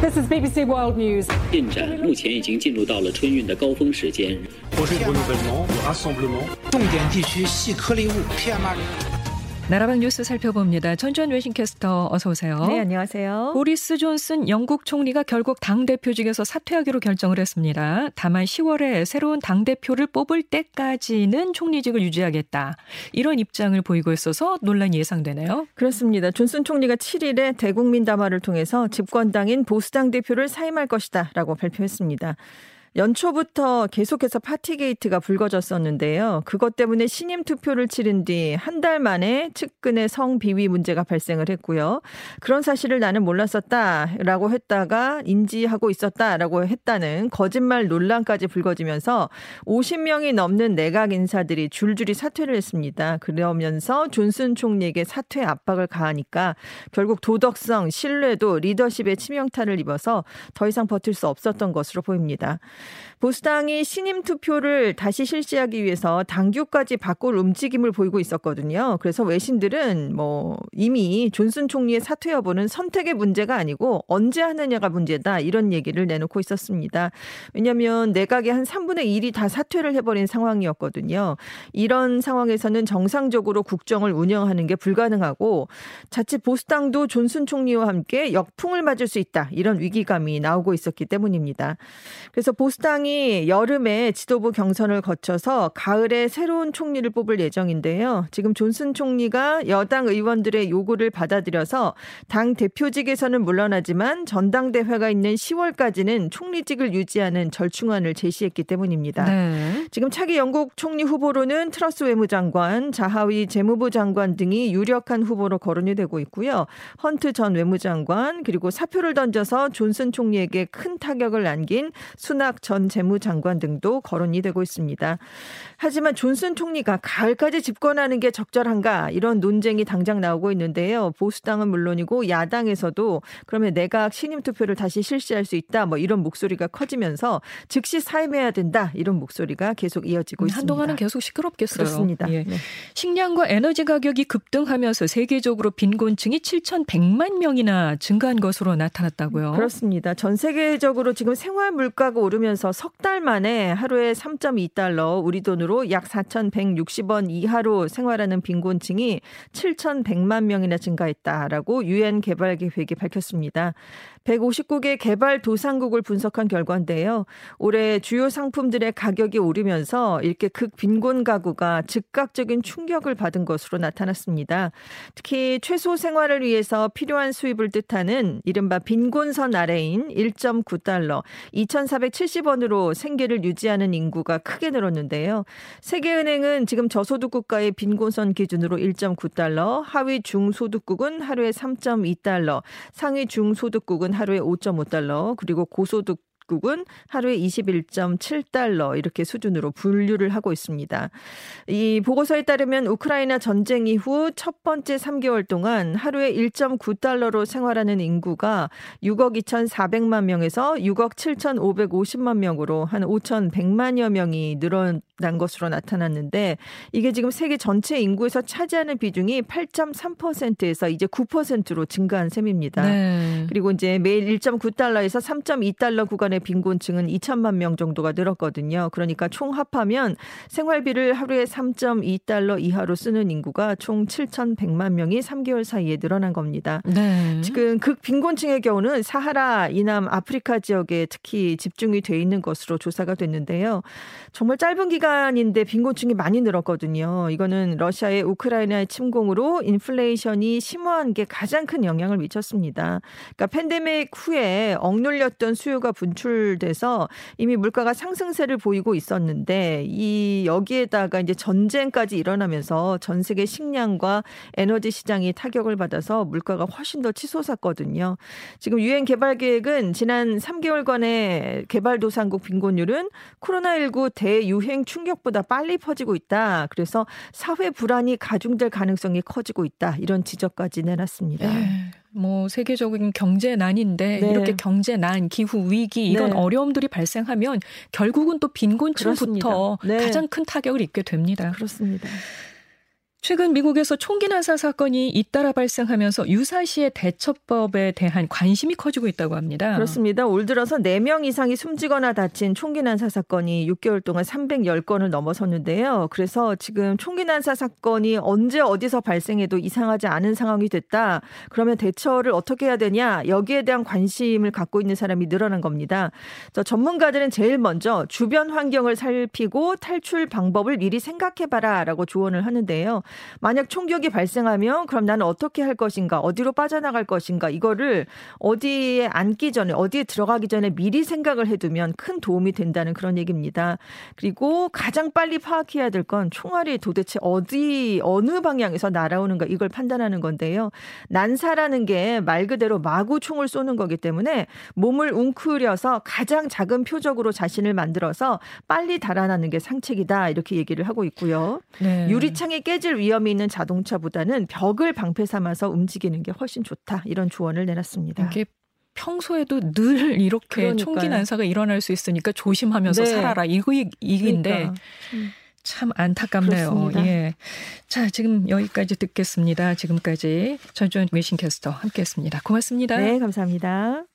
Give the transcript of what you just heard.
This is BBC World News. 进展目前已经进入到了春运的高峰时间。重点地区细颗粒物 PM2.5。 나라방 뉴스 살펴봅니다. 전주현 외신캐스터 어서 오세요. 네, 안녕하세요. 보리스 존슨 영국 총리가 결국 당대표직에서 사퇴하기로 결정을 했습니다. 다만 10월에 새로운 당대표를 뽑을 때까지는 총리직을 유지하겠다. 이런 입장을 보이고 있어서 논란이 예상되네요. 그렇습니다. 존슨 총리가 7일에 대국민 담화를 통해서 집권당인 보수당 대표를 사임할 것이다 라고 발표했습니다. 연초부터 계속해서 파티게이트가 불거졌었는데요. 그것 때문에 신임 투표를 치른 뒤 한 달 만에 측근의 성비위 문제가 발생을 했고요. 그런 사실을 나는 몰랐었다라고 했다가 인지하고 있었다라고 했다는 거짓말 논란까지 불거지면서 50명이 넘는 내각 인사들이 줄줄이 사퇴를 했습니다. 그러면서 존슨 총리에게 사퇴 압박을 가하니까 결국 도덕성, 신뢰도, 리더십의 치명타를 입어서 더 이상 버틸 수 없었던 것으로 보입니다. 보수당이 신임 투표를 다시 실시하기 위해서 당규까지 바꿀 움직임을 보이고 있었거든요. 그래서 외신들은 뭐 이미 존슨 총리의 사퇴 여부는 선택의 문제가 아니고 언제 하느냐가 문제다 이런 얘기를 내놓고 있었습니다. 왜냐하면 내각의 한 3분의 1이 다 사퇴를 해버린 상황이었거든요. 이런 상황에서는 정상적으로 국정을 운영하는 게 불가능하고 자칫 보수당도 존슨 총리와 함께 역풍을 맞을 수 있다 이런 위기감이 나오고 있었기 때문입니다. 그래서 보수 당이 여름에 지도부 경선을 거쳐서 가을에 새로운 총리를 뽑을 예정인데요. 지금 존슨 총리가 여당 의원들의 요구를 받아들여서 당 대표직에서는 물러나지만 전당대회가 있는 10월까지는 총리직을 유지하는 절충안을 제시했기 때문입니다. 네. 지금 차기 영국 총리 후보로는 트러스 외무장관, 자하위 재무부 장관 등이 유력한 후보로 거론이 되고 있고요. 헌트 전 외무장관 그리고 사표를 던져서 존슨 총리에게 큰 타격을 안긴 수낙 전 재무장관 등도 거론이 되고 있습니다. 하지만 존슨 총리가 가을까지 집권하는 게 적절한가 이런 논쟁이 당장 나오고 있는데요. 보수당은 물론이고 야당에서도 그러면 내각 신임 투표를 다시 실시할 수 있다 뭐 이런 목소리가 커지면서 즉시 사임해야 된다 이런 목소리가 계속 이어지고 있습니다. 한동안은 계속 시끄럽겠어요. 그렇습니다. 예. 네. 식량과 에너지 가격이 급등하면서 세계적으로 빈곤층이 7,100만 명이나 증가한 것으로 나타났다고요. 그렇습니다. 전 세계적으로 지금 생활 물가가 오르면 서 석 달 만에 하루에 3.2달러, 우리 돈으로 약 4,160원 이하로 생활하는 빈곤층이 7,100만 명이나 증가했다라고 유엔 개발 계획이 밝혔습니다. 159개 개발 도상국을 분석한 결과인데요. 올해 주요 상품들의 가격이 오르면서 이렇게 극빈곤 가구가 즉각적인 충격을 받은 것으로 나타났습니다. 특히 최소 생활을 위해서 필요한 수입을 뜻하는 이른바 빈곤선 아래인 1.9달러, 2,470 원으로 생계를 유지하는 인구가 크게 늘었는데요. 세계은행은 지금 저소득 국가의 빈곤선 기준으로 1.9달러, 하위 중소득국은 하루에 3.2달러, 상위 중소득국은 하루에 5.5달러, 그리고 고소득 국은 하루에 21.7달러 이렇게 수준으로 분류를 하고 있습니다. 이 보고서에 따르면 우크라이나 전쟁 이후 첫 번째 3개월 동안 하루에 1.9달러로 생활하는 인구가 6억 2,400만 명에서 6억 7,550만 명으로 한 5,100만여 명이 늘어 난 것으로 나타났는데 이게 지금 세계 전체 인구에서 차지하는 비중이 8.3%에서 이제 9%로 증가한 셈입니다. 네. 그리고 이제 매일 1.9달러에서 3.2달러 구간의 빈곤층은 2천만 명 정도가 늘었거든요. 그러니까 총 합하면 생활비를 하루에 3.2달러 이하로 쓰는 인구가 총 7,100만 명이 3개월 사이에 늘어난 겁니다. 네. 지금 극빈곤층의 경우는 사하라 이남 아프리카 지역에 특히 집중이 돼 있는 것으로 조사가 됐는데요. 정말 짧은 기간 인데 빈곤층이 많이 늘었거든요. 이거는 러시아의 우크라이나의 침공으로 인플레이션이 심화한 게 가장 큰 영향을 미쳤습니다. 그러니까 팬데믹 후에 억눌렸던 수요가 분출돼서 이미 물가가 상승세를 보이고 있었는데 이 여기에다가 이제 전쟁까지 일어나면서 전 세계 식량과 에너지 시장이 타격을 받아서 물가가 훨씬 더 치솟았거든요. 지금 유엔 개발 계획은 지난 3개월간의 개발도상국 빈곤율은 코로나19 대유행 충 격보다 빨리 퍼지고 있다. 그래서 사회 불안이 가중될 가능성이 커지고 있다. 이런 지적까지 내놨습니다. 네. 뭐 세계적인 경제난인데 네. 이렇게 경제난, 기후 위기 이런 네. 어려움들이 발생하면 결국은 또 빈곤층부터. 네. 가장 큰 타격을 입게 됩니다. 그렇습니다. 최근 미국에서 총기 난사 사건이 잇따라 발생하면서 유사시의 대처법에 대한 관심이 커지고 있다고 합니다. 그렇습니다. 올 들어서 4명 이상이 숨지거나 다친 총기 난사 사건이 6개월 동안 310건을 넘어섰는데요. 그래서 지금 총기 난사 사건이 언제 어디서 발생해도 이상하지 않은 상황이 됐다. 그러면 대처를 어떻게 해야 되냐? 여기에 대한 관심을 갖고 있는 사람이 늘어난 겁니다. 전문가들은 제일 먼저 주변 환경을 살피고 탈출 방법을 미리 생각해봐라라고 조언을 하는데요. 만약 총격이 발생하면 그럼 나는 어떻게 할 것인가, 어디로 빠져나갈 것인가, 이거를 어디에 앉기 전에, 어디에 들어가기 전에 미리 생각을 해두면 큰 도움이 된다는 그런 얘기입니다. 그리고 가장 빨리 파악해야 될 건 총알이 도대체 어디, 어느 방향에서 날아오는가, 이걸 판단하는 건데요. 난사라는 게 말 그대로 마구 총을 쏘는 거기 때문에 몸을 웅크려서 가장 작은 표적으로 자신을 만들어서 빨리 달아나는 게 상책이다, 이렇게 얘기를 하고 있고요. 네. 유리창이 깨질 위험이 있는 자동차보다는 벽을 방패 삼아서 움직이는 게 훨씬 좋다. 이런 조언을 내놨습니다. 이게 평소에도 늘 이렇게 그러니까요. 총기 난사가 일어날 수 있으니까 조심하면서 네. 살아라. 이거 얘기인데 그러니까. 음. 참 안타깝네요. 그렇습니다. 예. 자, 지금 여기까지 듣겠습니다. 지금까지 전주현 외신캐스터 함께 했습니다. 고맙습니다. 네, 감사합니다.